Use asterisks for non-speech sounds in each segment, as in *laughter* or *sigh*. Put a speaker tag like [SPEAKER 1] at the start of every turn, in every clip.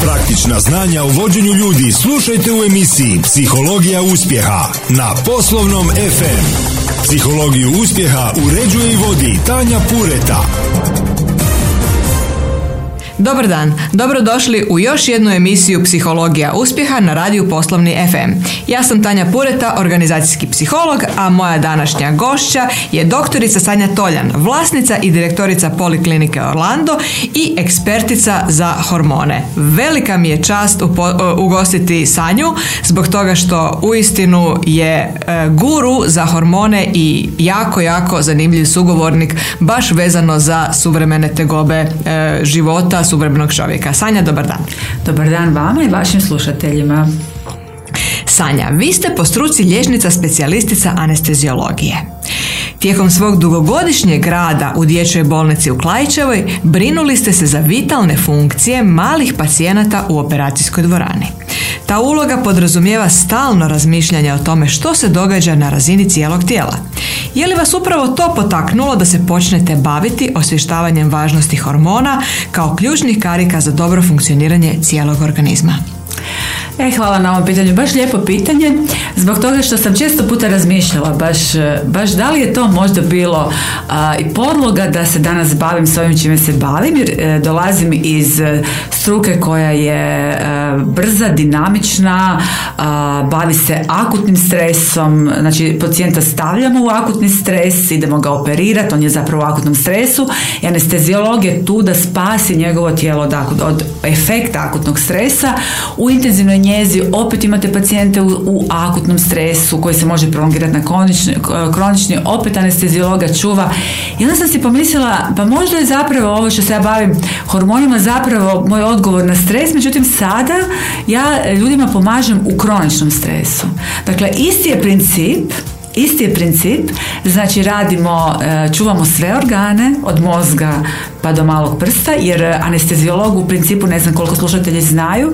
[SPEAKER 1] Praktična znanja u vođenju ljudi slušajte u emisiji Psihologija uspjeha na Poslovnom FM. Psihologiju uspjeha uređuje i vodi Tanja Pureta.
[SPEAKER 2] Dobar dan, dobrodošli u još jednu emisiju Psihologija uspjeha na radiju Poslovni FM. Ja sam Tanja Pureta, organizacijski psiholog, a moja današnja gošća je doktorica Sanja Toljan, vlasnica i direktorica Poliklinike Orlando i ekspertica za hormone. Velika mi je čast ugostiti Sanju zbog toga što uistinu je e, guru za hormone i jako, jako zanimljiv sugovornik baš vezano za suvremene tegobe e, života, suvremenog čovjeka. Sanja, dobar dan.
[SPEAKER 3] Dobar dan vama i vašim slušateljima.
[SPEAKER 2] Sanja, vi ste po struci liječnica specijalistica anesteziologije. Tijekom svog dugogodišnjeg rada u dječjoj bolnici u Klajčevoj brinuli ste se za vitalne funkcije malih pacijenata u operacijskoj dvorani. Ta uloga podrazumijeva stalno razmišljanje o tome što se događa na razini cijelog tijela. Je li vas upravo to potaknulo da se počnete baviti osvještavanjem važnosti hormona kao ključnih karika za dobro funkcioniranje cijelog organizma?
[SPEAKER 3] E, hvala na ovom pitanju. Baš lijepo pitanje, zbog toga što sam često puta razmišljala, baš, baš da li je to možda bilo i podloga da se danas bavim s ovim čime se bavim, jer e, dolazim iz struke koja je e, brza, dinamična, bavi se akutnim stresom, znači pacijenta stavljamo u akutni stres, idemo ga operirati, on je zapravo u akutnom stresu i anesteziolog je tu da spasi njegovo tijelo od, od efekta akutnog stresa. U intenzivnoj njezi opet imate pacijente u, u akutnom stresu koji se može prolongirati na kronični, kronični opet anesteziologa čuva i onda sam si pomislila pa možda je zapravo ovo što se ja bavim hormonima zapravo moj odgovor na stres, međutim sada ja ljudima pomažem u kroničnom stresu. Dakle, isti je princip Isti je princip, znači radimo, e, čuvamo sve organe od mozga pa do malog prsta jer anesteziolog u principu, ne znam koliko slušatelji znaju,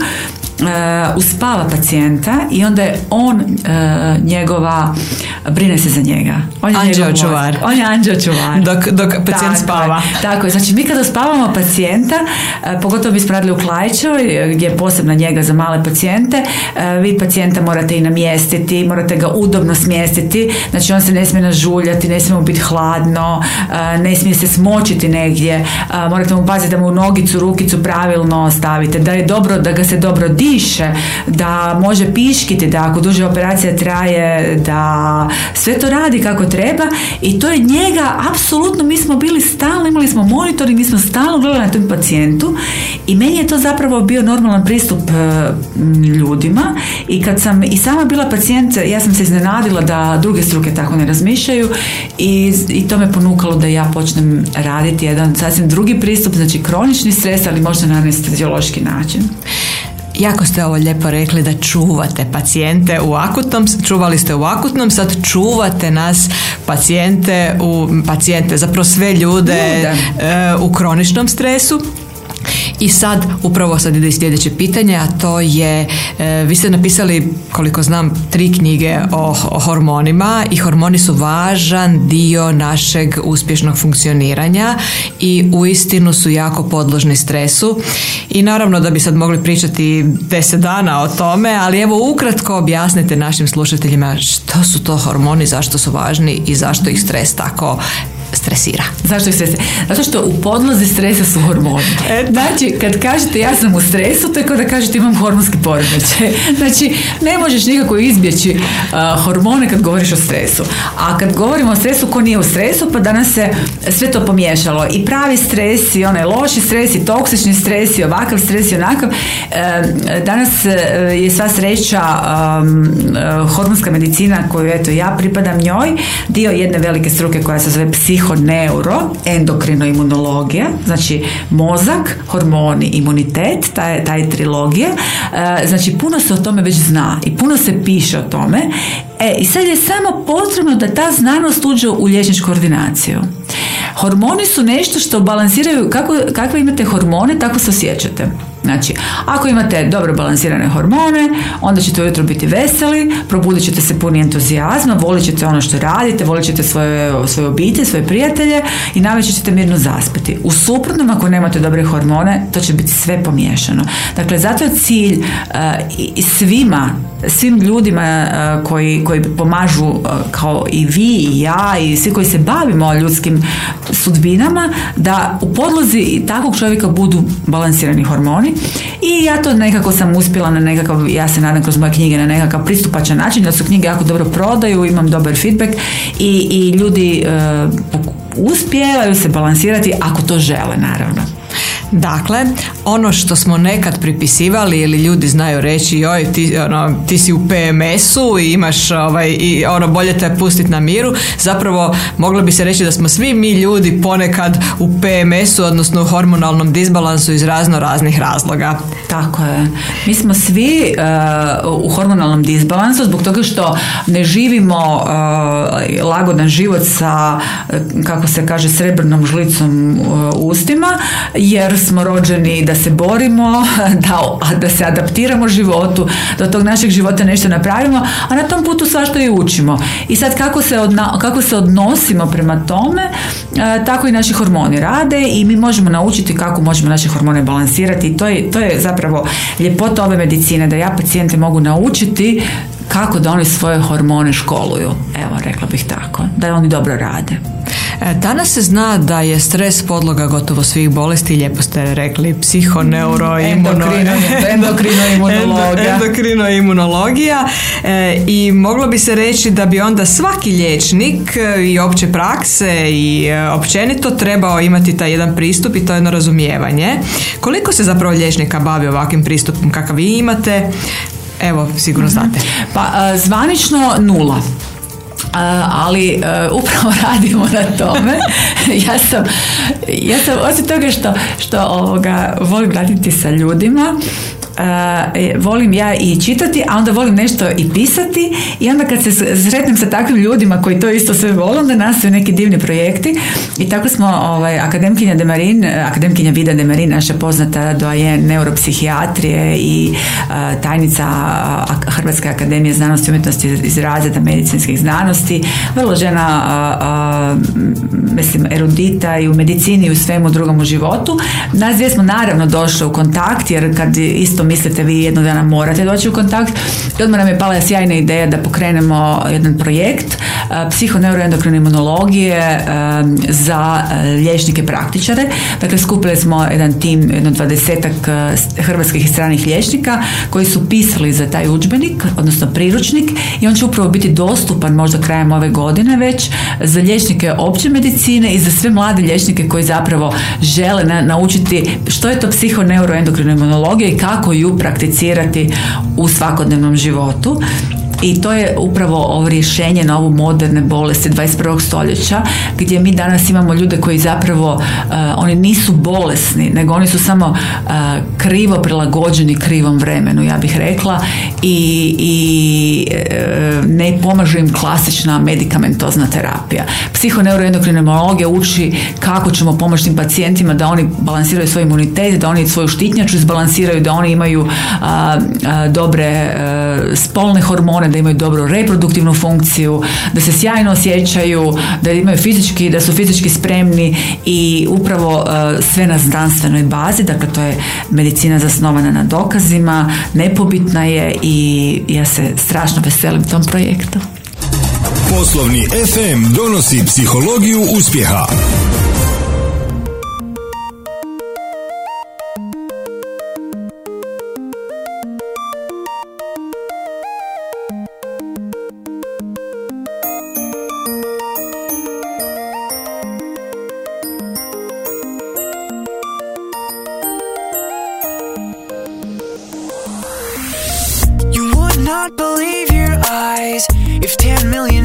[SPEAKER 3] uspava pacijenta i onda je on uh, njegova brine se za njega.
[SPEAKER 2] On je anđeo čuvar.
[SPEAKER 3] On je anđeo čuvar.
[SPEAKER 2] Dok, dok pacijent spava.
[SPEAKER 3] Tako je. Znači mi kada spavamo pacijenta, uh, pogotovo bi smo radili u Klajčevoj gdje je posebna njega za male pacijente, vi pacijenta morate i namjestiti, morate ga udobno smjestiti, znači on se ne smije nažuljati, ne smije mu biti hladno, ne smije se smočiti negdje, morate mu paziti da mu nogicu, rukicu pravilno stavite, da je dobro, da ga se dobro diše, da može piškiti, da ako duže operacija traje, da sve to radi kako treba i to je njega, apsolutno mi smo bili stalno, imali smo i mi smo stalno gledali na tom pacijentu i meni je to zapravo bio normalan pristup e, ljudima i kad sam i sama bila pacijent, ja sam se iznenadila da druge struke tako ne razmišljaju i, i to me ponukalo da ja počnem raditi jedan sasvim drugi pristup, znači kronični stres, ali možda na anesteziološki način.
[SPEAKER 2] Jako ste ovo lijepo rekli da čuvate pacijente u akutnom, čuvali ste u akutnom, sad čuvate nas pacijente u pacijente, zapravo sve ljude e, u kroničnom stresu. I sad, upravo sad ide sljedeće pitanje, a to je, e, vi ste napisali, koliko znam, tri knjige o, o hormonima i hormoni su važan dio našeg uspješnog funkcioniranja i uistinu su jako podložni stresu. I naravno da bi sad mogli pričati deset dana o tome, ali evo ukratko objasnite našim slušateljima što su to hormoni, zašto su važni i zašto ih stres tako stresira.
[SPEAKER 3] Zašto ih stresira? Zato što u podlozi stresa su hormoni. *laughs* Znači, kad kažete ja sam u stresu, to je kao da kažete imam hormonski poremećaj. *laughs* Znači, ne možeš nikako izbjeći uh, hormone kad govoriš o stresu. A kad govorimo o stresu, ko nije u stresu, pa danas se sve to pomiješalo. I pravi stres, i onaj loši stres, i toksični stres, i ovakav stres, i onakav. Uh, danas uh, je sva sreća um, hormonska medicina koju eto ja pripadam njoj, dio jedne velike struke koja se zove psiho psihoneuro, endokrinoimunologija, znači mozak, hormoni, imunitet, taj, taj trilogija, e, znači puno se o tome već zna i puno se piše o tome. E, i sad je samo potrebno da ta znanost uđe u liječničku ordinaciju. Hormoni su nešto što balansiraju, kako, kakve imate hormone, tako se osjećate. Znači, ako imate dobro balansirane hormone, onda ćete ujutro biti veseli, probudit ćete se puni entuzijazma, volit ćete ono što radite, volit ćete svoje, svoje obitelji, svoje prijatelje i navečer ćete mirno zaspati. U suprotnom, ako nemate dobre hormone, to će biti sve pomiješano. Dakle, zato je cilj uh, svima, svim ljudima uh, koji, koji pomažu uh, kao i vi i ja i svi koji se bavimo ljudskim sudbinama, da u podlozi takvog čovjeka budu balansirani hormoni i ja to nekako sam uspjela na nekakav, ja se nadam kroz moje knjige na nekakav pristupačan način, da su knjige jako dobro prodaju, imam dobar feedback i, i ljudi uh, uspijevaju se balansirati ako to žele naravno.
[SPEAKER 2] Dakle, ono što smo nekad pripisivali ili ljudi znaju reći joj ti, ono, ti si u PMS-u i imaš ovaj, i ono bolje te pustiti na miru, zapravo moglo bi se reći da smo svi mi ljudi ponekad u PMS-u odnosno u hormonalnom disbalansu iz razno raznih razloga.
[SPEAKER 3] Tako je. Mi smo svi uh, u hormonalnom disbalansu zbog toga što ne živimo uh, lagodan život sa kako se kaže srebrnom žlicom u ustima jer smo rođeni da se borimo, *laughs* da, da se adaptiramo životu, da od tog našeg života nešto napravimo, a na tom putu svašto i učimo. I sad kako se, odna, kako se odnosimo prema tome, e, tako i naši hormoni rade i mi možemo naučiti kako možemo naše hormone balansirati i to je, to je zapravo ljepota ove medicine, da ja pacijente mogu naučiti kako da oni svoje hormone školuju. Evo, rekla bih tako. Da oni dobro rade.
[SPEAKER 2] E, danas se zna da je stres podloga gotovo svih bolesti, lijepo ste rekli, psihoneuro,
[SPEAKER 3] endokrinoimunologija. *laughs*
[SPEAKER 2] Endokrinoimunologija e, i moglo bi se reći da bi onda svaki liječnik e, i opće prakse i općenito trebao imati taj jedan pristup i to jedno razumijevanje. Koliko se zapravo liječnika bavi ovakvim pristupom kakav vi imate? Evo, sigurno znate.
[SPEAKER 3] Pa zvanično nula ali upravo *laughs* radimo na tome. *laughs* ja sam, ja sam osim toga što, što ovoga, volim raditi sa ljudima, uh, volim ja i čitati, a onda volim nešto i pisati. I onda kad se sretnem sa takvim ljudima koji to isto sve vole, onda nastaju neki divni projekti. I tako smo ovaj, akademkinja Demarin, akademkinja Vida Demarin, naša poznata doajen neuropsihijatrije i uh, tajnica Hrvatske akademije znanosti i umjetnosti iz razreda medicinskih znanosti, vrlo žena mislim erudita i u medicini i u svemu drugom u životu. Nas dvije smo naravno došli u kontakt jer kad isto mislite vi jednog dana morate doći u kontakt. I odmah nam je pala sjajna ideja da pokrenemo jedan projekt uh, psihoneuroendokrine imunologije za uh, liječnike praktičare. Dakle, skupili smo jedan tim, jedno dvadesetak hrvatskih i stranih liječnika koji su pisali za taj udžbenik, odnosno priručnik i on će upravo biti dostupan možda krajem ove godine već za liječnike opće medicine i za sve mlade liječnike koji zapravo žele naučiti što je to psihoneuroendokrina imunologija i kako ju prakticirati u svakodnevnom životu i to je upravo ovo rješenje na ovu moderne bolesti 21. stoljeća gdje mi danas imamo ljude koji zapravo uh, oni nisu bolesni nego oni su samo uh, krivo prilagođeni krivom vremenu ja bih rekla i, i uh, ne pomaže im klasična medikamentozna terapija. Psihoneuroendokrinologija uči kako ćemo pomoći tim pacijentima da oni balansiraju svoj imunitet, da oni svoju štitnjaču izbalansiraju, da oni imaju dobre spolne hormone da imaju dobru reproduktivnu funkciju, da se sjajno osjećaju, da imaju fizički, da su fizički spremni i upravo uh, sve na znanstvenoj bazi, dakle to je medicina zasnovana na dokazima, nepobitna je i ja se strašno veselim tom projektu.
[SPEAKER 1] Poslovni FM donosi psihologiju uspjeha.
[SPEAKER 4] 10 million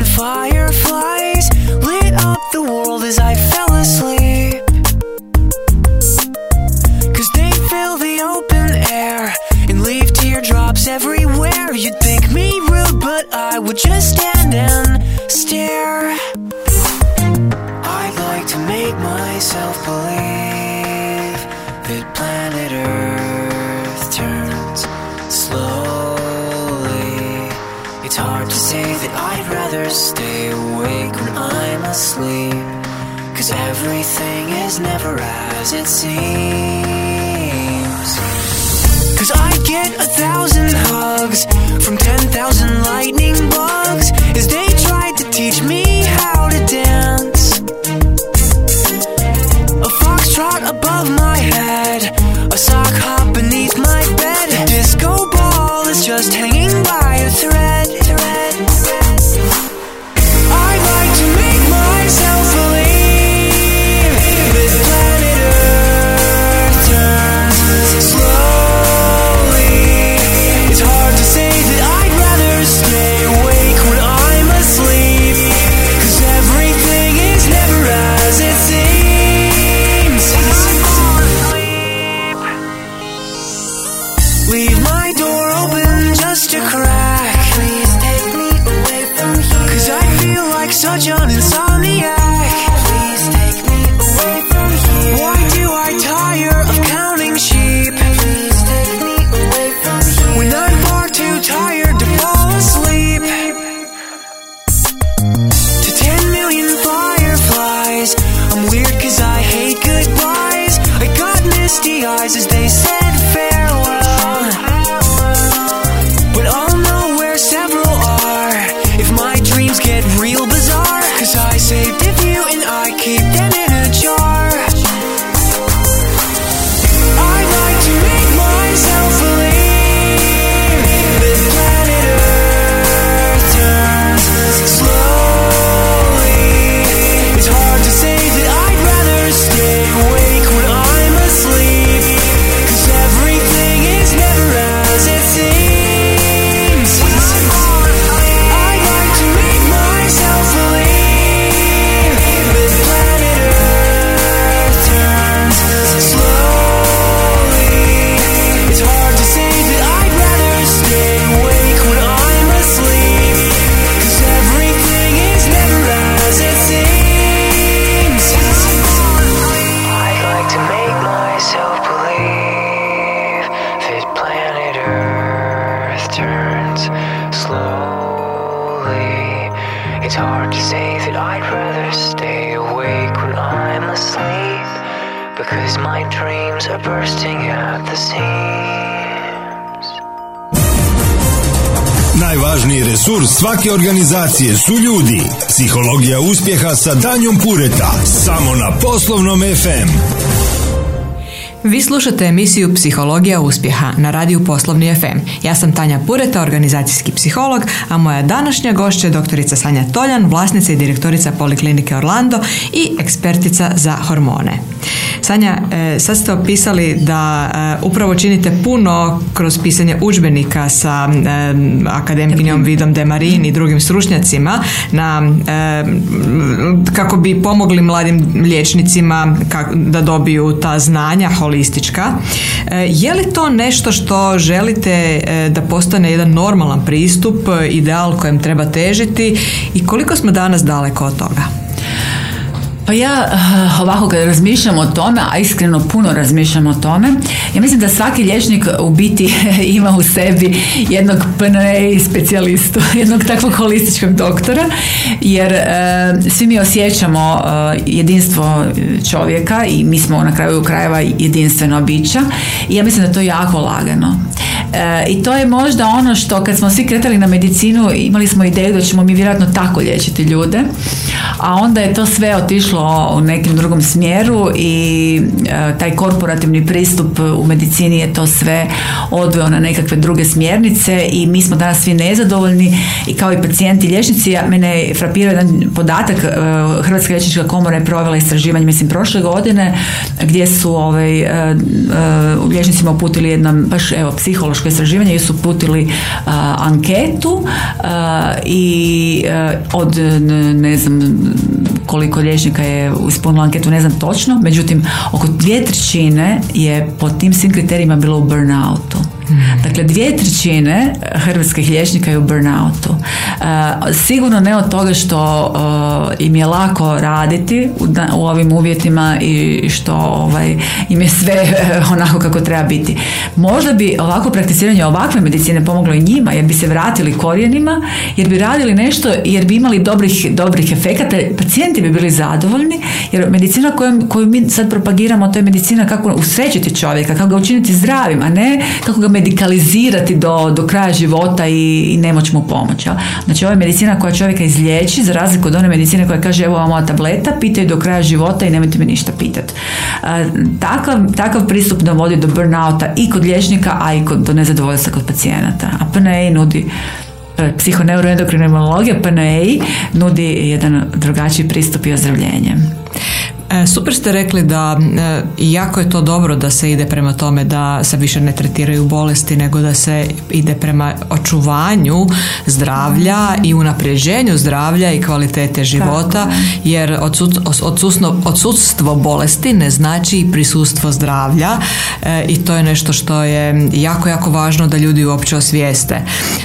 [SPEAKER 1] organizacije su ljudi. Psihologija uspjeha sa Danjom Pureta. Samo na Poslovnom FM.
[SPEAKER 2] Vi slušate emisiju Psihologija uspjeha na radiju Poslovni FM. Ja sam Tanja Pureta, organizacijski psiholog, a moja današnja gošća je doktorica Sanja Toljan, vlasnica i direktorica Poliklinike Orlando i ekspertica za hormone. Sanja, e, sad ste opisali da e, upravo činite puno kroz pisanje udžbenika sa e, akademkinjom Vidom de Marin i drugim stručnjacima na, kako bi pomogli mladim liječnicima da dobiju ta znanja holistička. Je li to nešto što želite da postane jedan normalan pristup, ideal kojem treba težiti i koliko smo danas daleko od toga?
[SPEAKER 3] Pa ja eh, ovako kad razmišljam o tome, a iskreno puno razmišljam o tome, ja mislim da svaki liječnik u biti *laughs* ima u sebi jednog PNE specijalistu, *laughs* jednog takvog holističkog doktora, jer eh, svi mi osjećamo eh, jedinstvo čovjeka i mi smo na kraju krajeva jedinstveno bića i ja mislim da je to jako lagano. E, I to je možda ono što kad smo svi kretali na medicinu imali smo ideju da ćemo mi vjerojatno tako liječiti ljude, a onda je to sve otišlo u nekim drugom smjeru i e, taj korporativni pristup u medicini je to sve odveo na nekakve druge smjernice i mi smo danas svi nezadovoljni i kao i pacijenti liječnici, ja, mene je frapirao jedan podatak, e, Hrvatska liječnička komora je provela istraživanje, mislim, prošle godine, gdje su ovaj, e, e, liječnicima uputili jedno, baš evo, istraživanje, gdje su uputili a, anketu a, i a, od ne znam koliko liječnika je ispunilo anketu, ne znam točno, međutim, oko dvije trećine je po tim svim kriterijima bilo u burnoutu. Dakle, dvije trećine hrvatskih liječnika je u burnoutu. E, sigurno ne od toga što e, im je lako raditi u, ovim uvjetima i što ovaj, im je sve onako kako treba biti. Možda bi ovako prakticiranje ovakve medicine pomoglo i njima, jer bi se vratili korijenima, jer bi radili nešto, jer bi imali dobrih, dobrih efekata, pacijenti bi bili zadovoljni, jer medicina koju, koju mi sad propagiramo, to je medicina kako usrećiti čovjeka, kako ga učiniti zdravim, a ne kako ga medikalizirati do, do kraja života i, i nemoć mu pomoći. jel? Znači ovo je medicina koja čovjeka izliječi, za razliku od one medicine koja kaže evo vam moja tableta, pitaju do kraja života i nemojte me ništa pitati. Takav, takav pristup dovodi do burnouta i kod liječnika, a i kod, do nezadovoljstva kod pacijenata. A PNA nudi e, psihoneuroendokrinna imunologija, PNA nudi jedan drugačiji pristup i ozdravljenje.
[SPEAKER 2] E, Super ste rekli da e, jako je to dobro da se ide prema tome da se više ne tretiraju bolesti nego da se ide prema očuvanju zdravlja i unapređenju zdravlja i kvalitete života jer odsustvo bolesti ne znači i prisustvo zdravlja e, i to je nešto što je jako, jako važno da ljudi uopće osvijeste.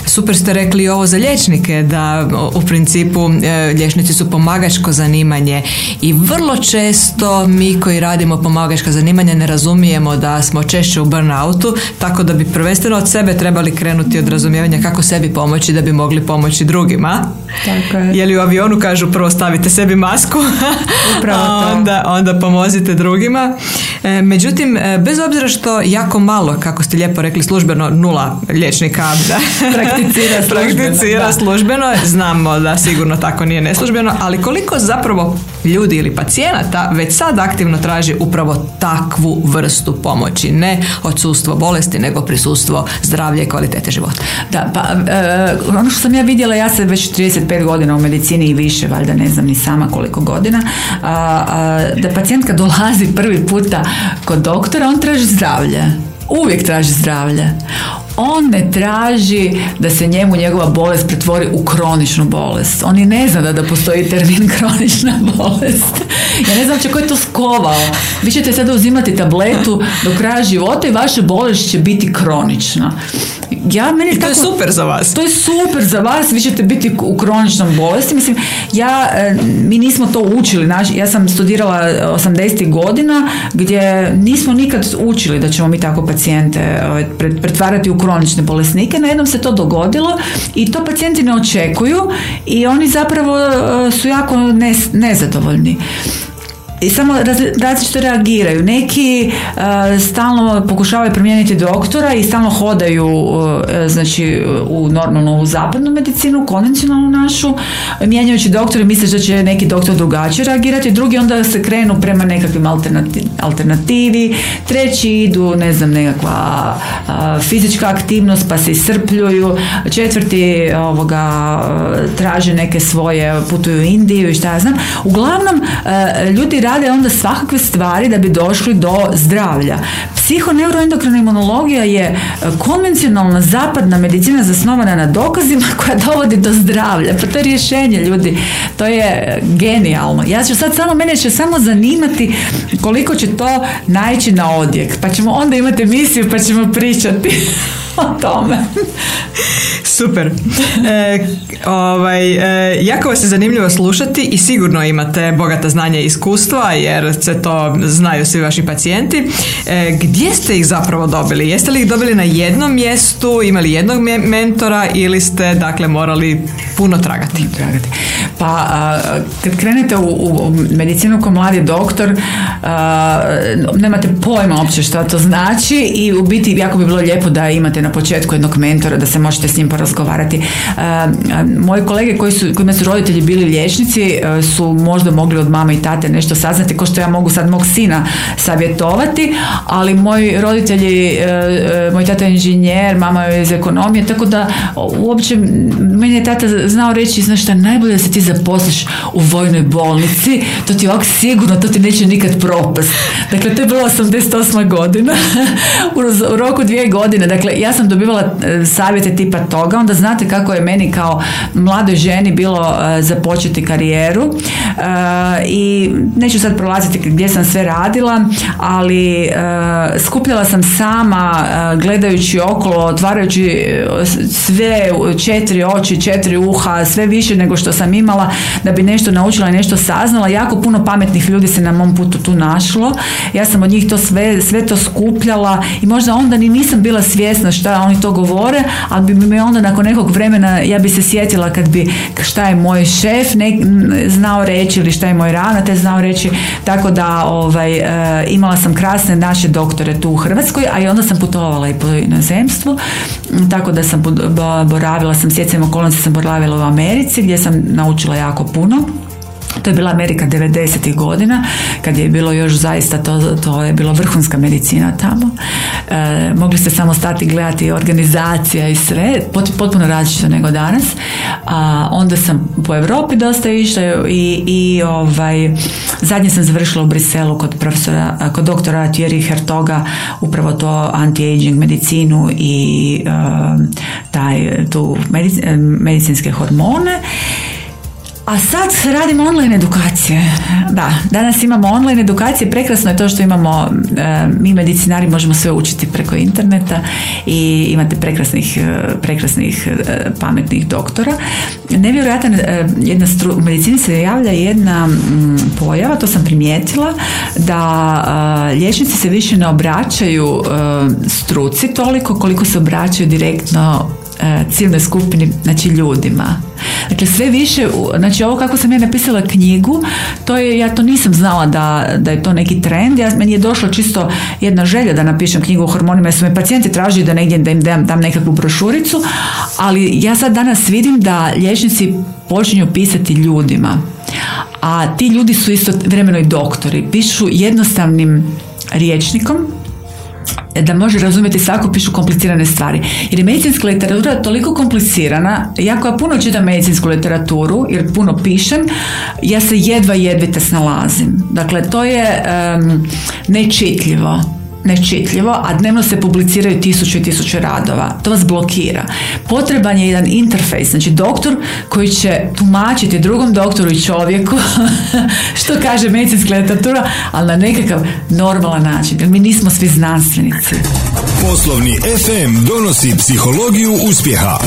[SPEAKER 2] Super ste rekli i ovo za liječnike da u principu liječnici su pomagačko zanimanje i vrlo često mi koji radimo pomagačka zanimanja ne razumijemo da smo češće u burnoutu, tako da bi prvenstveno od sebe trebali krenuti od razumijevanja kako sebi pomoći da bi mogli pomoći drugima.
[SPEAKER 3] Tako je.
[SPEAKER 2] Je li u avionu kažu prvo stavite sebi masku, *laughs*
[SPEAKER 3] Upravo to.
[SPEAKER 2] onda, onda pomozite drugima. E, međutim, e, bez obzira što jako malo, kako ste lijepo rekli, službeno nula liječnika *laughs* da,
[SPEAKER 3] Prakticira službeno,
[SPEAKER 2] prakticira
[SPEAKER 3] da.
[SPEAKER 2] službeno, znamo da sigurno tako nije neslužbeno, ali koliko zapravo ljudi ili pacijenata već sad aktivno traži upravo takvu vrstu pomoći, ne odsustvo bolesti, nego prisustvo zdravlja i kvalitete života.
[SPEAKER 3] Da, pa e, ono što sam ja vidjela, ja sam već 35 godina u medicini i više, valjda ne znam ni sama koliko godina, a, a, da pacijentka dolazi prvi puta kod doktora, on traži zdravlje. Uvijek traži zdravlje. On ne traži da se njemu njegova bolest pretvori u kroničnu bolest. On i ne zna da, da postoji termin *laughs* kronična bolest. Ja ne znam će ko je to skovao. Vi ćete sada uzimati tabletu do kraja života i vaša bolest će biti kronična. Ja, meni
[SPEAKER 2] I to je
[SPEAKER 3] tako-
[SPEAKER 2] super za vas.
[SPEAKER 3] to je super za vas, vi ćete biti u kroničnom bolesti. Mislim, ja, e, mi nismo to učili. Naš, ja sam studirala 80. godina gdje nismo nikad učili da ćemo mi tako pacijente ovaj, pret- pretvarati u kronične bolesnike. Najednom se to dogodilo i to pacijenti ne očekuju i oni zapravo e, su jako nezadovoljni i samo raz- različito reagiraju. Neki e, stalno pokušavaju promijeniti doktora i stalno hodaju e, znači u normalnu u zapadnu medicinu, konvencionalnu našu, mijenjajući doktore misle da će neki doktor drugačije reagirati, drugi onda se krenu prema nekakvim alternati- alternativi, treći idu, ne znam, nekakva fizička aktivnost pa se iscrpljuju, četvrti ovoga traže neke svoje, putuju u Indiju i šta ja znam. Uglavnom, e, ljudi rade onda svakakve stvari da bi došli do zdravlja. Psihoneuroendokrina imunologija je e, konvencionalna zapadna medicina zasnovana na dokazima *laughs* koja dovodi do zdravlja. Pa to je rješenje ljudi. To je e, genijalno. Ja ću sad samo, mene će samo zanimati koliko će to naići na odjek. Pa ćemo onda imati emisiju pa ćemo pričati *laughs* *laughs* o tome.
[SPEAKER 2] Super. E, ovaj, e, jako vas je zanimljivo slušati i sigurno imate bogata znanja i iskustva jer se to znaju svi vaši pacijenti. E, gdje ste ih zapravo dobili? Jeste li ih dobili na jednom mjestu, imali jednog me- mentora ili ste dakle morali puno tragati?
[SPEAKER 3] tragati. Pa a, kad krenete u, u medicinu kao mladi doktor a, nemate pojma uopće šta to znači i u biti jako bi bilo lijepo da imate na početku jednog mentora da se možete s njim porazgovarati. A, a, moji kolege koji su, kojima su roditelji bili liječnici a, su možda mogli od mame i tate nešto saznati ko što ja mogu sad mog sina savjetovati, ali moji roditelji, e, e, moj tata je inženjer, mama je iz ekonomije, tako da uopće meni je tata znao reći, znaš šta, najbolje da se ti zaposliš u vojnoj bolnici, to ti je sigurno, to ti neće nikad propast. Dakle, to je bila 88. godina, *laughs* u roku dvije godine, dakle, ja sam dobivala e, savjete tipa toga, onda znate kako je meni kao mladoj ženi bilo e, započeti karijeru e, i neću sad prolaziti gdje sam sve radila, ali skupljala sam sama gledajući okolo, otvarajući sve četiri oči, četiri uha, sve više nego što sam imala da bi nešto naučila i nešto saznala. Jako puno pametnih ljudi se na mom putu tu našlo. Ja sam od njih to sve, sve to skupljala i možda onda ni nisam bila svjesna šta šta oni to govore, ali bi mi onda nakon nekog vremena ja bi se sjetila kad bi šta je moj šef nek, znao reći ili šta je moj ravnatelj znao reći, tako da ovaj, e, imala sam krasne naše doktore tu u Hrvatskoj, a i onda sam putovala i po inozemstvu, tako da sam boravila sam, sjecajem okolnosti sam boravila u Americi gdje sam naučila jako puno. To je bila Amerika 90. godina, kad je bilo još zaista, to, to je bilo vrhunska medicina tamo. E, mogli ste samo stati gledati organizacija i sve, pot- potpuno različito nego danas. A, onda sam po Europi dosta išla i, i ovaj, zadnje sam završila u Briselu kod profesora, kod doktora Thierry Hertoga, upravo to anti-aging medicinu i e, taj, tu medic- medicinske hormone. A sad radim online edukacije. Da, danas imamo online edukacije. Prekrasno je to što imamo, e, mi medicinari možemo sve učiti preko interneta i imate prekrasnih, e, prekrasnih e, pametnih doktora. Nevjerojatan, jedna stru, u medicini se javlja jedna pojava, to sam primijetila, da liječnici se više ne obraćaju struci toliko koliko se obraćaju direktno ciljnoj skupini, znači ljudima. Dakle, sve više, znači ovo kako sam ja napisala knjigu, to je, ja to nisam znala da, da je to neki trend, ja, meni je došla čisto jedna želja da napišem knjigu o hormonima, jer su me pacijenti tražili da negdje da im dam, dam nekakvu brošuricu, ali ja sad danas vidim da liječnici počinju pisati ljudima, a ti ljudi su isto vremeno i doktori, pišu jednostavnim rječnikom, da može razumjeti svako pišu komplicirane stvari. Jer je medicinska literatura toliko komplicirana, ja puno čitam medicinsku literaturu, jer puno pišem, ja se jedva jedvite snalazim. Dakle, to je em, nečitljivo nečitljivo, a dnevno se publiciraju tisuće i tisuće radova. To vas blokira. Potreban je jedan interfejs, znači doktor koji će tumačiti drugom doktoru i čovjeku *laughs* što kaže medicinska literatura, ali na nekakav normalan način. Jer mi nismo svi znanstvenici.
[SPEAKER 1] Poslovni FM donosi psihologiju uspjeha.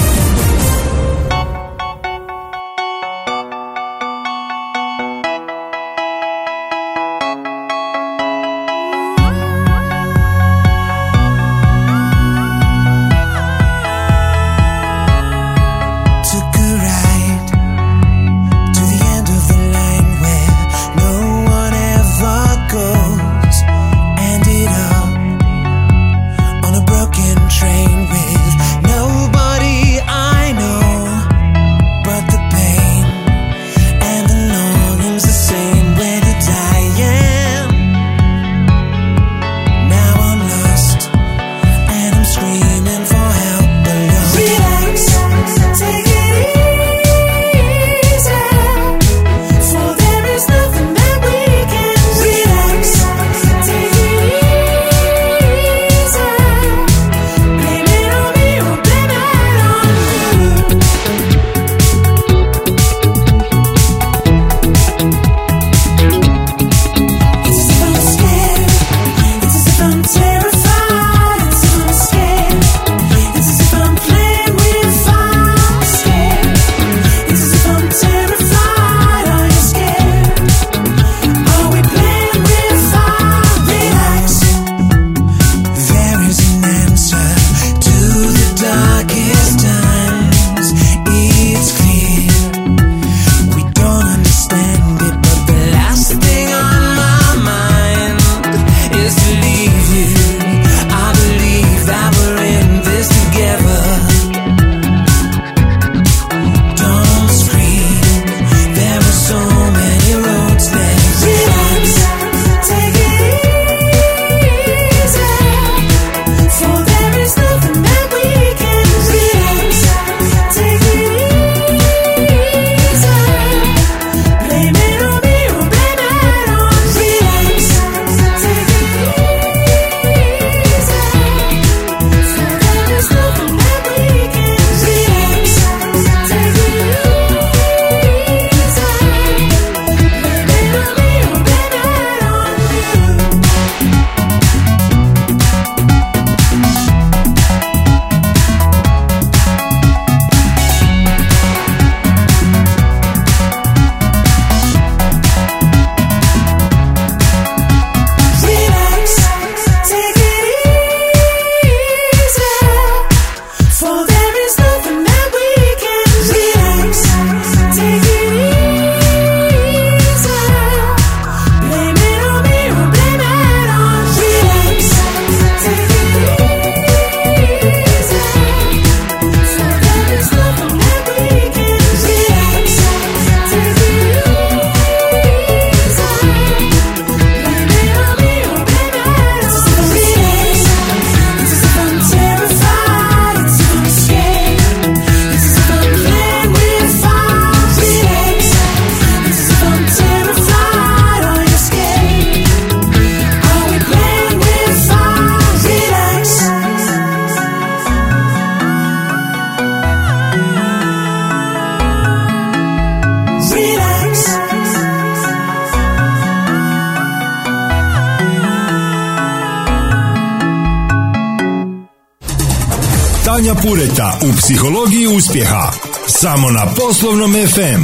[SPEAKER 1] Samo na Poslovnom FM.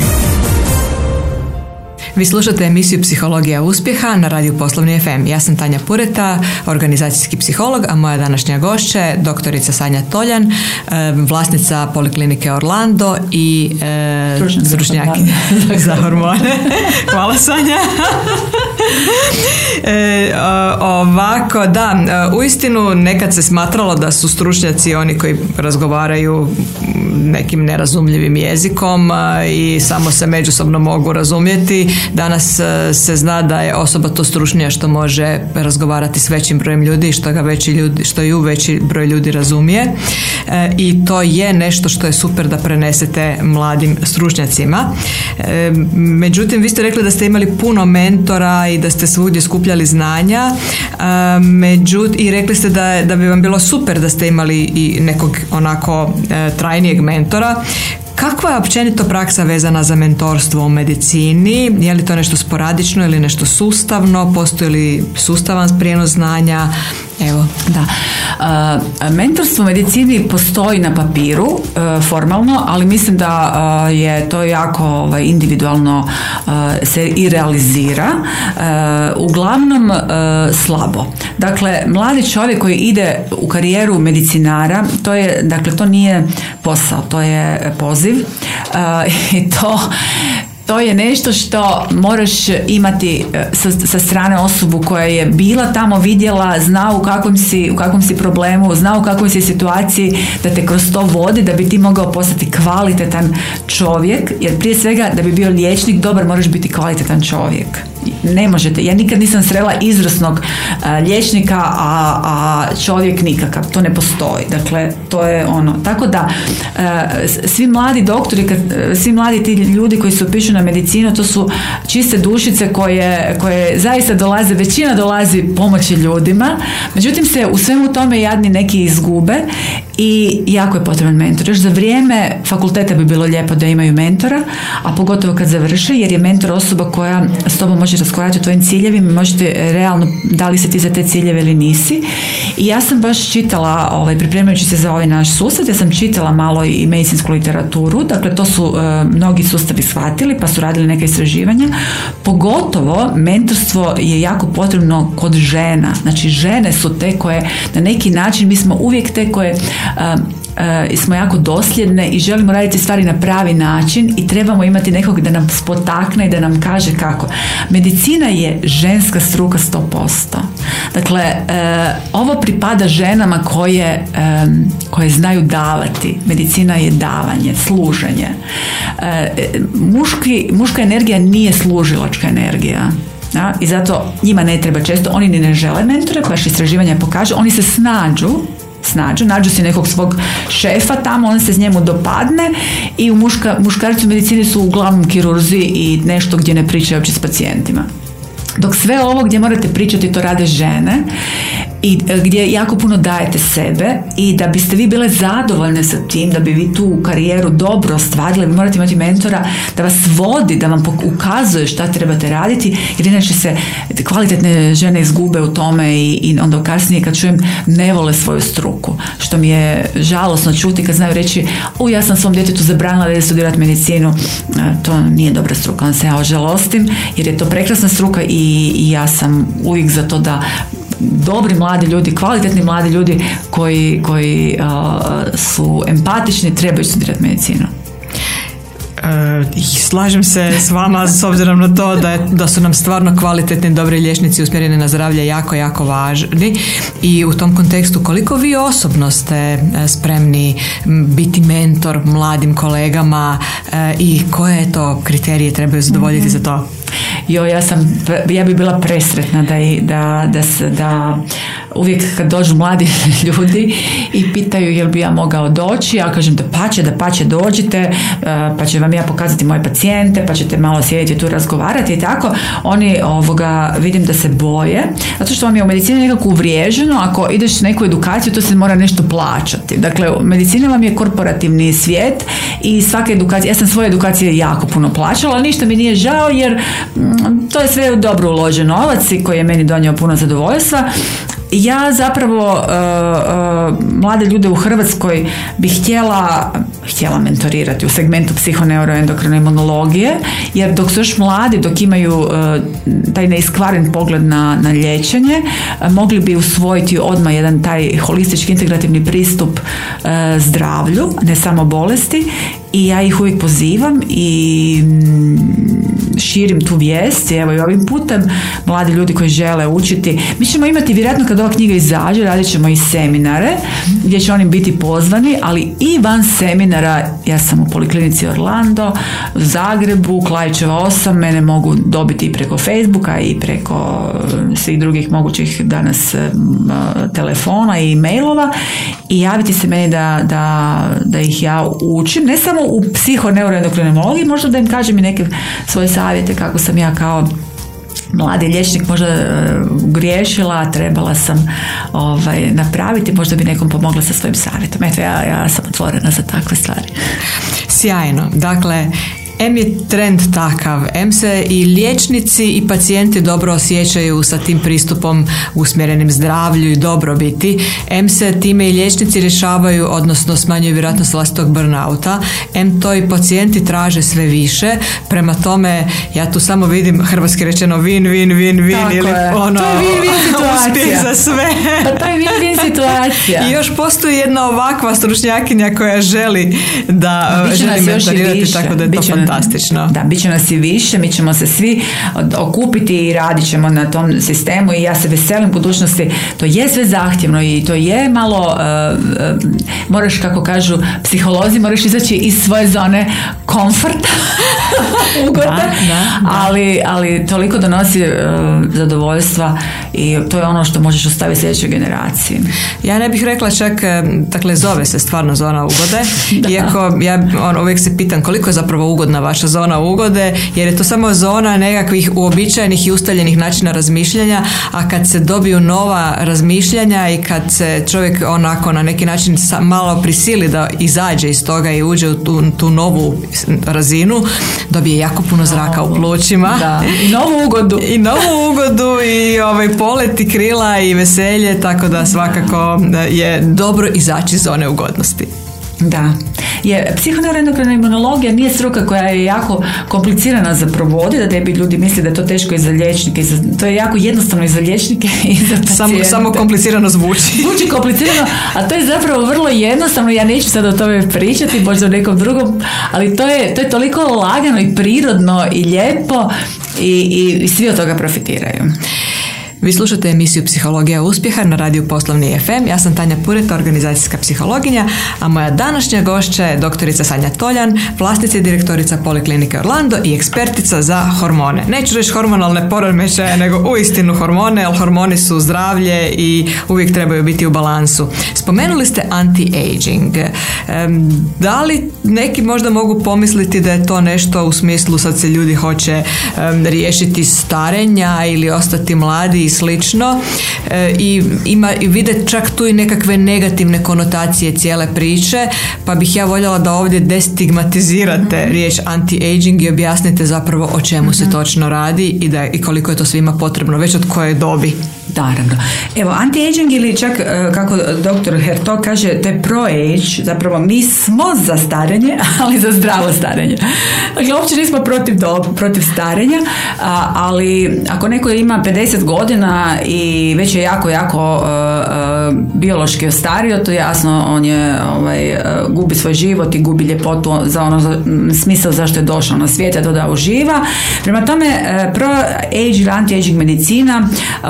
[SPEAKER 2] Vi slušate emisiju Psihologija uspjeha na radiju Poslovni FM. Ja sam Tanja Pureta, organizacijski psiholog, a moja današnja gošća je doktorica Sanja Toljan, e, vlasnica Poliklinike Orlando i e, stručnjaki
[SPEAKER 3] hormone. *laughs*
[SPEAKER 2] za hormone. Hvala Sanja. E, ovako, da, e, uistinu nekad se smatralo da su stručnjaci oni koji razgovaraju nekim nerazumljivim jezikom i samo se međusobno mogu razumjeti. Danas e, se zna da je osoba to stručnija što može razgovarati s većim brojem ljudi što ga veći ljudi, što ju veći broj ljudi razumije. E, I to je nešto što je super da prenesete mladim stručnjacima. E, međutim, vi ste rekli da ste imali puno mentora i da ste svugdje skupljali znanja. E, međut, I rekli ste da, da bi vam bilo super da ste imali i nekog onako trajnijeg mentora. Kakva je općenito praksa vezana za mentorstvo u medicini? Je li to nešto sporadično ili nešto sustavno? Postoji li sustavan prijenos znanja? Evo,
[SPEAKER 3] Da. Mentorstvo u medicini postoji na papiru e, formalno, ali mislim da e, je to jako ovaj, individualno e, se i realizira. Uglavnom slabo. Dakle, mladi čovjek koji ide u karijeru medicinara, to je, dakle, to nije posao, to je poziv i to to je nešto što moraš imati e, sa, sa strane osobu koja je bila tamo, vidjela, zna u kakvom si, u kakvom si problemu, zna u kakvoj si situaciji, da te kroz to vodi, da bi ti mogao postati kvalitetan čovjek, jer prije svega da bi bio liječnik, dobar moraš biti kvalitetan čovjek. Ne možete, ja nikad nisam srela izvrsnog e, liječnika, a, a čovjek nikakav, to ne postoji. Dakle, to je ono. Tako da, e, svi mladi doktori, e, svi mladi ti ljudi koji se upišu na medicinu, to su čiste dušice koje, koje zaista dolaze, većina dolazi pomoći ljudima, međutim se u svemu tome jadni neki izgube i jako je potreban mentor. Još za vrijeme fakulteta bi bilo lijepo da imaju mentora, a pogotovo kad završe, jer je mentor osoba koja s tobom može razgovarati o tvojim ciljevima, možete realno da li se ti za te ciljeve ili nisi. I ja sam baš čitala, ovaj, pripremajući se za ovaj naš susret, ja sam čitala malo i medicinsku literaturu, dakle to su e, mnogi sustavi shvatili pa su radili neka istraživanja. Pogotovo mentorstvo je jako potrebno kod žena. Znači žene su te koje na neki način, mi smo uvijek te koje e, e, smo jako dosljedne i želimo raditi stvari na pravi način i trebamo imati nekog da nam spotakne i da nam kaže kako. Medicina je ženska struka 100%. Dakle, e, ovo pripada ženama koje, em, koje znaju davati. Medicina je davanje, služenje. E, muški, muška energija nije služilačka energija. Da? I zato njima ne treba često, oni ni ne žele mentore, baš istraživanja pokažu, oni se snađu snađu, nađu si nekog svog šefa tamo, on se s njemu dopadne i u muška, muškarci u medicini su uglavnom kirurzi i nešto gdje ne pričaju uopće s pacijentima. Dok sve ovo gdje morate pričati to rade žene i e, gdje jako puno dajete sebe i da biste vi bile zadovoljne sa tim, da bi vi tu karijeru dobro ostvarili, vi morate imati mentora da vas vodi, da vam ukazuje šta trebate raditi, jer inače se kvalitetne žene izgube u tome i, i onda kasnije kad čujem ne vole svoju struku, što mi je žalosno čuti kad znaju reći u ja sam svom djetetu zabranila da ide studirati medicinu, E, to nije dobra struka, onda se ja ožalostim jer je to prekrasna struka i, i ja sam uvijek za to da dobri mladi ljudi, kvalitetni mladi ljudi koji, koji a, su empatični trebaju studirati medicinu.
[SPEAKER 2] E, i slažem se s vama s obzirom na to da, je, da su nam stvarno kvalitetni dobri liječnici usmjereni na zdravlje jako, jako važni i u tom kontekstu koliko vi osobno ste e, spremni biti mentor mladim kolegama e, i koje to kriterije trebaju zadovoljiti za to?
[SPEAKER 3] Jo, ja sam, ja bi bila presretna da, da, da, da uvijek kad dođu mladi *laughs* ljudi i pitaju jel bi ja mogao doći, ja kažem da pače, da pače dođite, eh, pa će vam ja pokazati moje pacijente, pa ćete malo sjediti tu razgovarati i tako. Oni ovoga, vidim da se boje, zato što vam je u medicini nekako uvriježeno, ako ideš na neku edukaciju, to se mora nešto plaćati. Dakle, medicina vam je korporativni svijet i svaka edukacija, ja sam svoje edukacije jako puno plaćala, ali ništa mi nije žao jer mm, to je sve dobro uložen novac i koji je meni donio puno zadovoljstva, ja zapravo e, mlade ljude u Hrvatskoj bih htjela htjela mentorirati u segmentu psihoneuroendokrine imunologije jer dok su još mladi, dok imaju e, taj neiskvaren pogled na, na liječenje, mogli bi usvojiti odmah jedan taj holistički integrativni pristup zdravlju, ne samo bolesti i ja ih uvijek pozivam i mm, širim tu vijest. Evo i ovim putem mladi ljudi koji žele učiti mi ćemo imati vjerojatno kad ova knjiga izađe radit ćemo i seminare gdje će oni biti pozvani ali i van seminara ja sam u poliklinici Orlando u Zagrebu Klajčeva 8 mene mogu dobiti i preko Facebooka i preko e, svih drugih mogućih danas e, m, telefona i mailova i javiti se meni da, da, da ih ja učim ne samo u psihoneuroendokrinologiji možda da im kažem i neke svoje savjete kako sam ja kao mladi liječnik možda e, griješila, trebala sam ovaj, napraviti, možda bi nekom pomogla sa svojim savjetom. Eto, ja, ja sam otvorena za takve stvari.
[SPEAKER 2] Sjajno. Dakle, M je trend takav, M se i liječnici i pacijenti dobro osjećaju sa tim pristupom usmjerenim zdravlju i dobrobiti. M se time i liječnici rješavaju, odnosno smanjuju vjerojatnost vlastitog burnauta. M to i pacijenti traže sve više. Prema tome, ja tu samo vidim hrvatski rečeno win, win, win, win
[SPEAKER 3] Tako
[SPEAKER 2] ili
[SPEAKER 3] je.
[SPEAKER 2] ono,
[SPEAKER 3] To je win-win *laughs* situacija.
[SPEAKER 2] uspjeh za sve.
[SPEAKER 3] Pa to je win-win situacija.
[SPEAKER 2] I još postoji jedna ovakva stručnjakinja koja želi da
[SPEAKER 3] Biće
[SPEAKER 2] želi
[SPEAKER 3] nas još i
[SPEAKER 2] mentorirati,
[SPEAKER 3] više.
[SPEAKER 2] tako da je to fantastično.
[SPEAKER 3] Da, bit će nas i više, mi ćemo se svi okupiti i radit ćemo na tom sistemu i ja se veselim budućnosti. To je sve zahtjevno i to je malo, uh, uh, moraš kako kažu psiholozi, moraš izaći iz svoje zone komforta, ugoda, *laughs*
[SPEAKER 2] Da, da, da.
[SPEAKER 3] Ali, ali toliko donosi uh, zadovoljstva i to je ono što možeš ostaviti sljedećoj generaciji.
[SPEAKER 2] Ja ne bih rekla čak, e, dakle zove se stvarno zona ugode, *laughs* iako ja on, uvijek se pitam koliko je zapravo ugodna vaša zona ugode, jer je to samo zona nekakvih uobičajenih i ustaljenih načina razmišljanja, a kad se dobiju nova razmišljanja i kad se čovjek onako na neki način malo prisili da izađe iz toga i uđe u tu, tu novu razinu, dobije jako puno zraka u plućima.
[SPEAKER 3] Da, i novu ugodu. *laughs*
[SPEAKER 2] I novu ugodu i ovaj polet i krila i veselje, tako da svakako je dobro izaći iz zone ugodnosti.
[SPEAKER 3] Da. Je, psihoneuroendokrina imunologija nije struka koja je jako komplicirana za provoditi, da ne bi ljudi misli da je to teško i za liječnike. to je jako jednostavno i za liječnike *laughs* i za pacijente.
[SPEAKER 2] Samo, samo komplicirano zvuči. *laughs*
[SPEAKER 3] Zvuči komplicirano, a to je zapravo vrlo jednostavno. Ja neću sad o tome pričati, možda u nekom drugom, ali to je, to je toliko lagano i prirodno i lijepo i, i, i svi od toga profitiraju.
[SPEAKER 2] Vi slušate emisiju Psihologija uspjeha na radiju Poslovni FM. Ja sam Tanja Pureta, organizacijska psihologinja, a moja današnja gošća je doktorica Sanja Toljan, vlasnica i direktorica Poliklinike Orlando i ekspertica za hormone. Neću reći hormonalne poremećaje, nego uistinu hormone, jer hormoni su zdravlje i uvijek trebaju biti u balansu. Spomenuli ste anti-aging. Da li neki možda mogu pomisliti da je to nešto u smislu sad se ljudi hoće riješiti starenja ili ostati mladi i slično E, i ima i vide čak tu i nekakve negativne konotacije cijele priče pa bih ja voljela da ovdje destigmatizirate riječ anti-aging i objasnite zapravo o čemu se točno radi i, da, i koliko je to svima potrebno već od koje dobi.
[SPEAKER 3] Naravno. Evo, anti-aging ili čak, e, kako doktor Hertog kaže, to je pro-age, zapravo mi smo za starenje, *laughs* ali za zdravo starenje. Dakle, uopće nismo protiv, dob, protiv starenja, ali ako neko ima 50 godina i već je jako, jako e, e, biološki ostario, to jasno, on je, ovaj, gubi svoj život i gubi ljepotu za ono smisao zašto je došao na svijet, a to da uživa. Prema tome, pro-age ili anti-aging medicina e,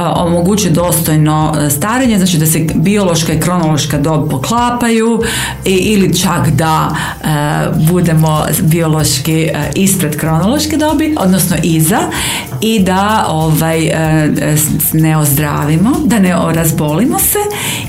[SPEAKER 3] omogućuje dostojno e, starenje, znači da se biološka i kronološka dob poklapaju i, ili čak da e, budemo biološki e, ispred kronološke dobi, odnosno iza i da ovaj e, s- ne ozdravimo, da ne razbolimo se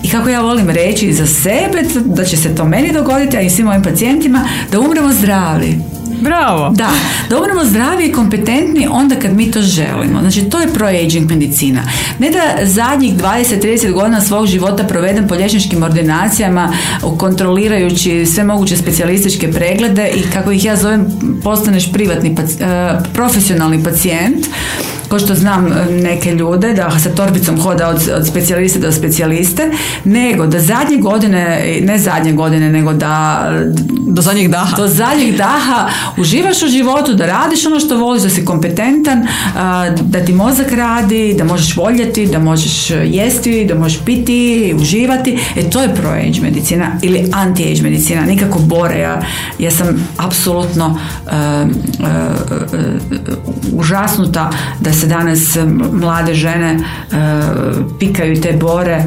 [SPEAKER 3] i kako ja volim reći za sebe, da će se to meni dogoditi, a i svim mojim pacijentima, da umremo zdravi.
[SPEAKER 2] Bravo!
[SPEAKER 3] Da, da umremo zdravi i kompetentni onda kad mi to želimo. Znači, to je pro-aging medicina. Ne da zadnjih 20-30 godina svog života provedem po liječničkim ordinacijama kontrolirajući sve moguće specijalističke preglede i kako ih ja zovem postaneš privatni pac- e, profesionalni pacijent kao što znam e, neke ljude da sa torbicom hoda od, od specijaliste do specijaliste, nego da zadnje godine, ne zadnje godine, nego da
[SPEAKER 2] Do zadnjeg daha.
[SPEAKER 3] do zadnjeg daha uživaš u životu, da radiš ono što voliš, da si kompetentan, da ti mozak radi, da možeš voljeti, da možeš jesti, da možeš piti, uživati. E to je pro-age medicina ili anti-age medicina, nikako bore. Ja, ja sam apsolutno e, e, e, užasnuta da se danas mlade žene e, pikaju te bore e,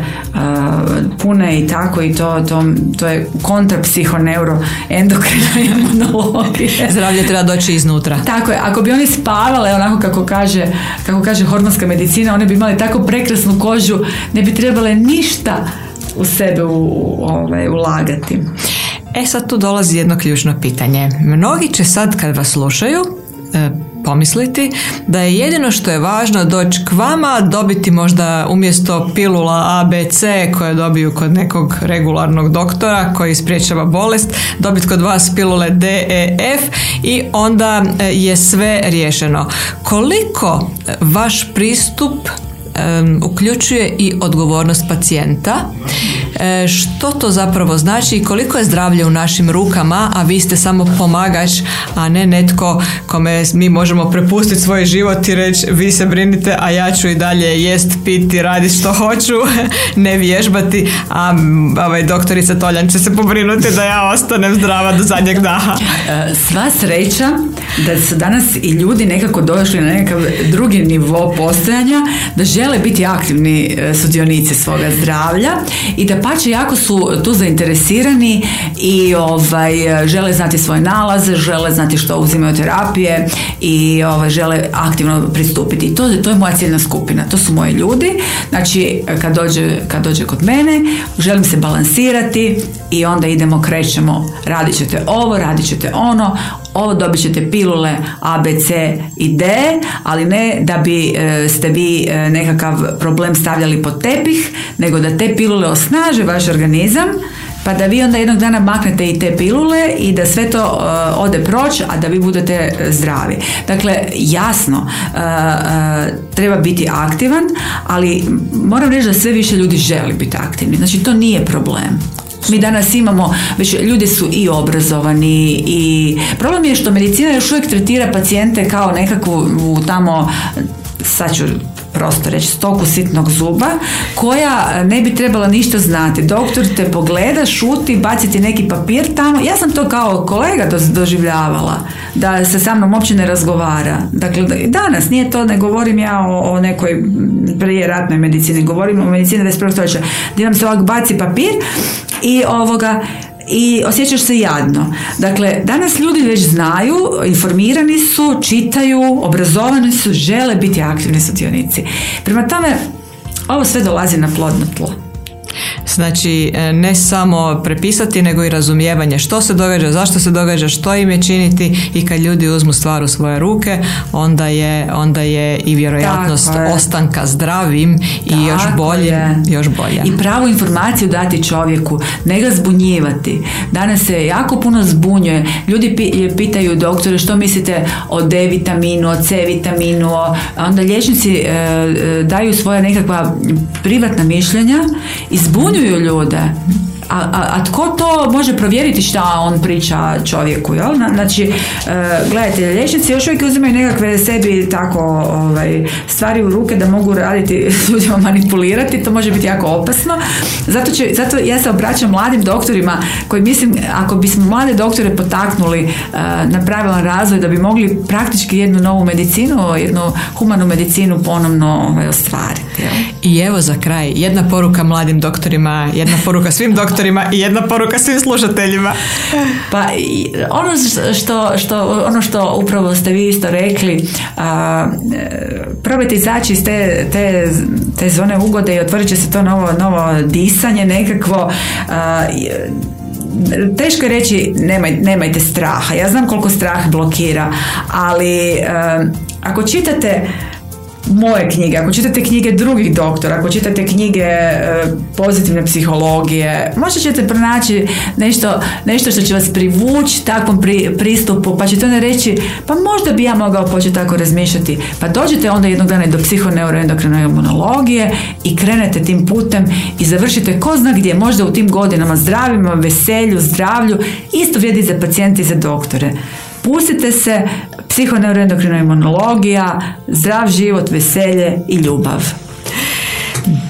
[SPEAKER 3] pune i tako i to, to, to je kontra psihoneuro endokrina imunologije. *laughs*
[SPEAKER 2] Zdravlje treba doći iznutra.
[SPEAKER 3] Tako je, ako bi oni spavale onako kako kaže, kako kaže hormonska medicina, one bi imali tako prekrasnu kožu, ne bi trebale ništa u sebe u, ovaj, ulagati.
[SPEAKER 2] E sad tu dolazi jedno ključno pitanje. Mnogi će sad kad vas slušaju e, pomisliti da je jedino što je važno doći k vama, dobiti možda umjesto pilula A, B, C koje dobiju kod nekog regularnog doktora koji spriječava bolest, dobiti kod vas pilule D, E, F i onda e, je sve riješeno. Koliko vaš pristup uključuje i odgovornost pacijenta. E, što to zapravo znači i koliko je zdravlje u našim rukama, a vi ste samo pomagač, a ne netko kome mi možemo prepustiti svoj život i reći vi se brinite, a ja ću i dalje jest, piti, raditi što hoću, *laughs* ne vježbati, a ovaj, doktorica Toljan će se pobrinuti da ja ostanem zdrava do zadnjeg daha.
[SPEAKER 3] E, Sva sreća da su danas i ljudi nekako došli na nekakav drugi nivo postojanja, da žele biti aktivni e, sudionici svoga zdravlja i da pače jako su tu zainteresirani i ovaj, e, žele znati svoje nalaze, žele znati što uzimaju terapije i ovaj, žele aktivno pristupiti. To, to je moja ciljna skupina, to su moji ljudi. Znači, kad dođe, kad dođe kod mene, želim se balansirati i onda idemo, krećemo, radit ćete ovo, radit ćete ono, ovo dobit ćete pilule A, B, C i D, ali ne da bi e, ste vi e, nekakav problem stavljali pod tepih, nego da te pilule osnaže vaš organizam, pa da vi onda jednog dana maknete i te pilule i da sve to e, ode proć, a da vi budete zdravi. Dakle, jasno, treba biti aktivan, ali moram reći da sve više ljudi želi biti aktivni. Znači, to nije problem. Mi danas imamo, već ljudi su i obrazovani i problem je što medicina još uvijek tretira pacijente kao nekakvu tamo, sad ću prosto reći, stoku sitnog zuba, koja ne bi trebala ništa znati. Doktor te pogleda, šuti, baciti neki papir tamo. Ja sam to kao kolega doživljavala, da se sa mnom uopće ne razgovara. Dakle, danas nije to, ne govorim ja o, o nekoj prije ratnoj medicini, govorim o medicini 21. stoljeća, gdje nam se ovak baci papir i ovoga i osjećaš se jadno. Dakle, danas ljudi već znaju, informirani su, čitaju, obrazovani su, žele biti aktivni sudionici. Prema tome, ovo sve dolazi na plodno tlo.
[SPEAKER 2] Znači, e, ne samo prepisati, nego i razumijevanje što se događa, zašto se događa, što im je činiti i kad ljudi uzmu stvar u svoje ruke, onda je, onda je i vjerojatnost
[SPEAKER 3] je.
[SPEAKER 2] ostanka zdravim i još bolje,
[SPEAKER 3] je.
[SPEAKER 2] još bolje.
[SPEAKER 3] I pravu informaciju dati čovjeku, ne ga zbunjivati. Danas se jako puno zbunjuje. Ljudi pi- pitaju doktore što mislite o D vitaminu, o C vitaminu, onda liječnici e, e, daju svoja nekakva privatna mišljenja i zbunjuju ljude. A, a, a tko to može provjeriti šta on priča čovjeku, jel? Na- Znači, e, gledajte, liječnici još uvijek uzimaju nekakve sebi tako ovaj, stvari u ruke da mogu raditi *laughs* ljudima manipulirati, to može biti jako opasno. Zato, će, zato ja se obraćam mladim doktorima koji mislim, ako bismo mlade doktore potaknuli e, na pravilan razvoj da bi mogli praktički jednu novu medicinu, jednu humanu medicinu ponovno ovaj, ostvariti. Jel?
[SPEAKER 2] I evo za kraj, jedna poruka mladim doktorima, jedna poruka svim doktorima i jedna poruka svim slušateljima.
[SPEAKER 3] Pa ono što, što, ono što upravo ste vi isto rekli, a, e, probajte izaći iz te, te, te zone ugode i otvorit će se to novo, novo disanje nekakvo. a, Teško je reći nemaj, nemajte straha. Ja znam koliko strah blokira, ali e, ako čitate moje knjige, ako čitate knjige drugih doktora, ako čitate knjige e, pozitivne psihologije, možda ćete pronaći nešto, nešto što će vas privući takvom pri- pristupu, pa ćete onda reći, pa možda bi ja mogao početi tako razmišljati. Pa dođete onda jednog dana do psihoneuroendokrinoj imunologije i krenete tim putem i završite ko zna gdje, možda u tim godinama zdravima, veselju, zdravlju, isto vrijedi za pacijente i za doktore. Pustite se, psihoneuroendokrina imunologija, zdrav život, veselje i ljubav.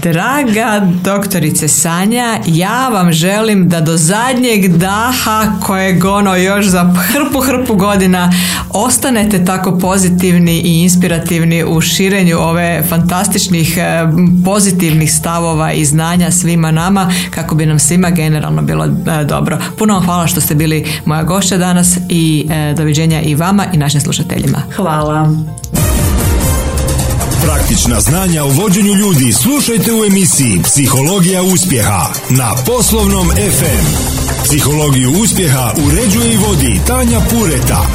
[SPEAKER 2] Draga doktorice Sanja, ja vam želim da do zadnjeg daha kojeg ono još za hrpu hrpu godina ostanete tako pozitivni i inspirativni u širenju ove fantastičnih e, pozitivnih stavova i znanja svima nama kako bi nam svima generalno bilo e, dobro. Puno vam hvala što ste bili moja gošća danas i e, doviđenja i vama i našim slušateljima.
[SPEAKER 3] Hvala.
[SPEAKER 1] Praktična znanja o vođenju ljudi slušajte u emisiji Psihologija uspjeha na Poslovnom FM. Psihologiju uspjeha uređuje i vodi Tanja Pureta.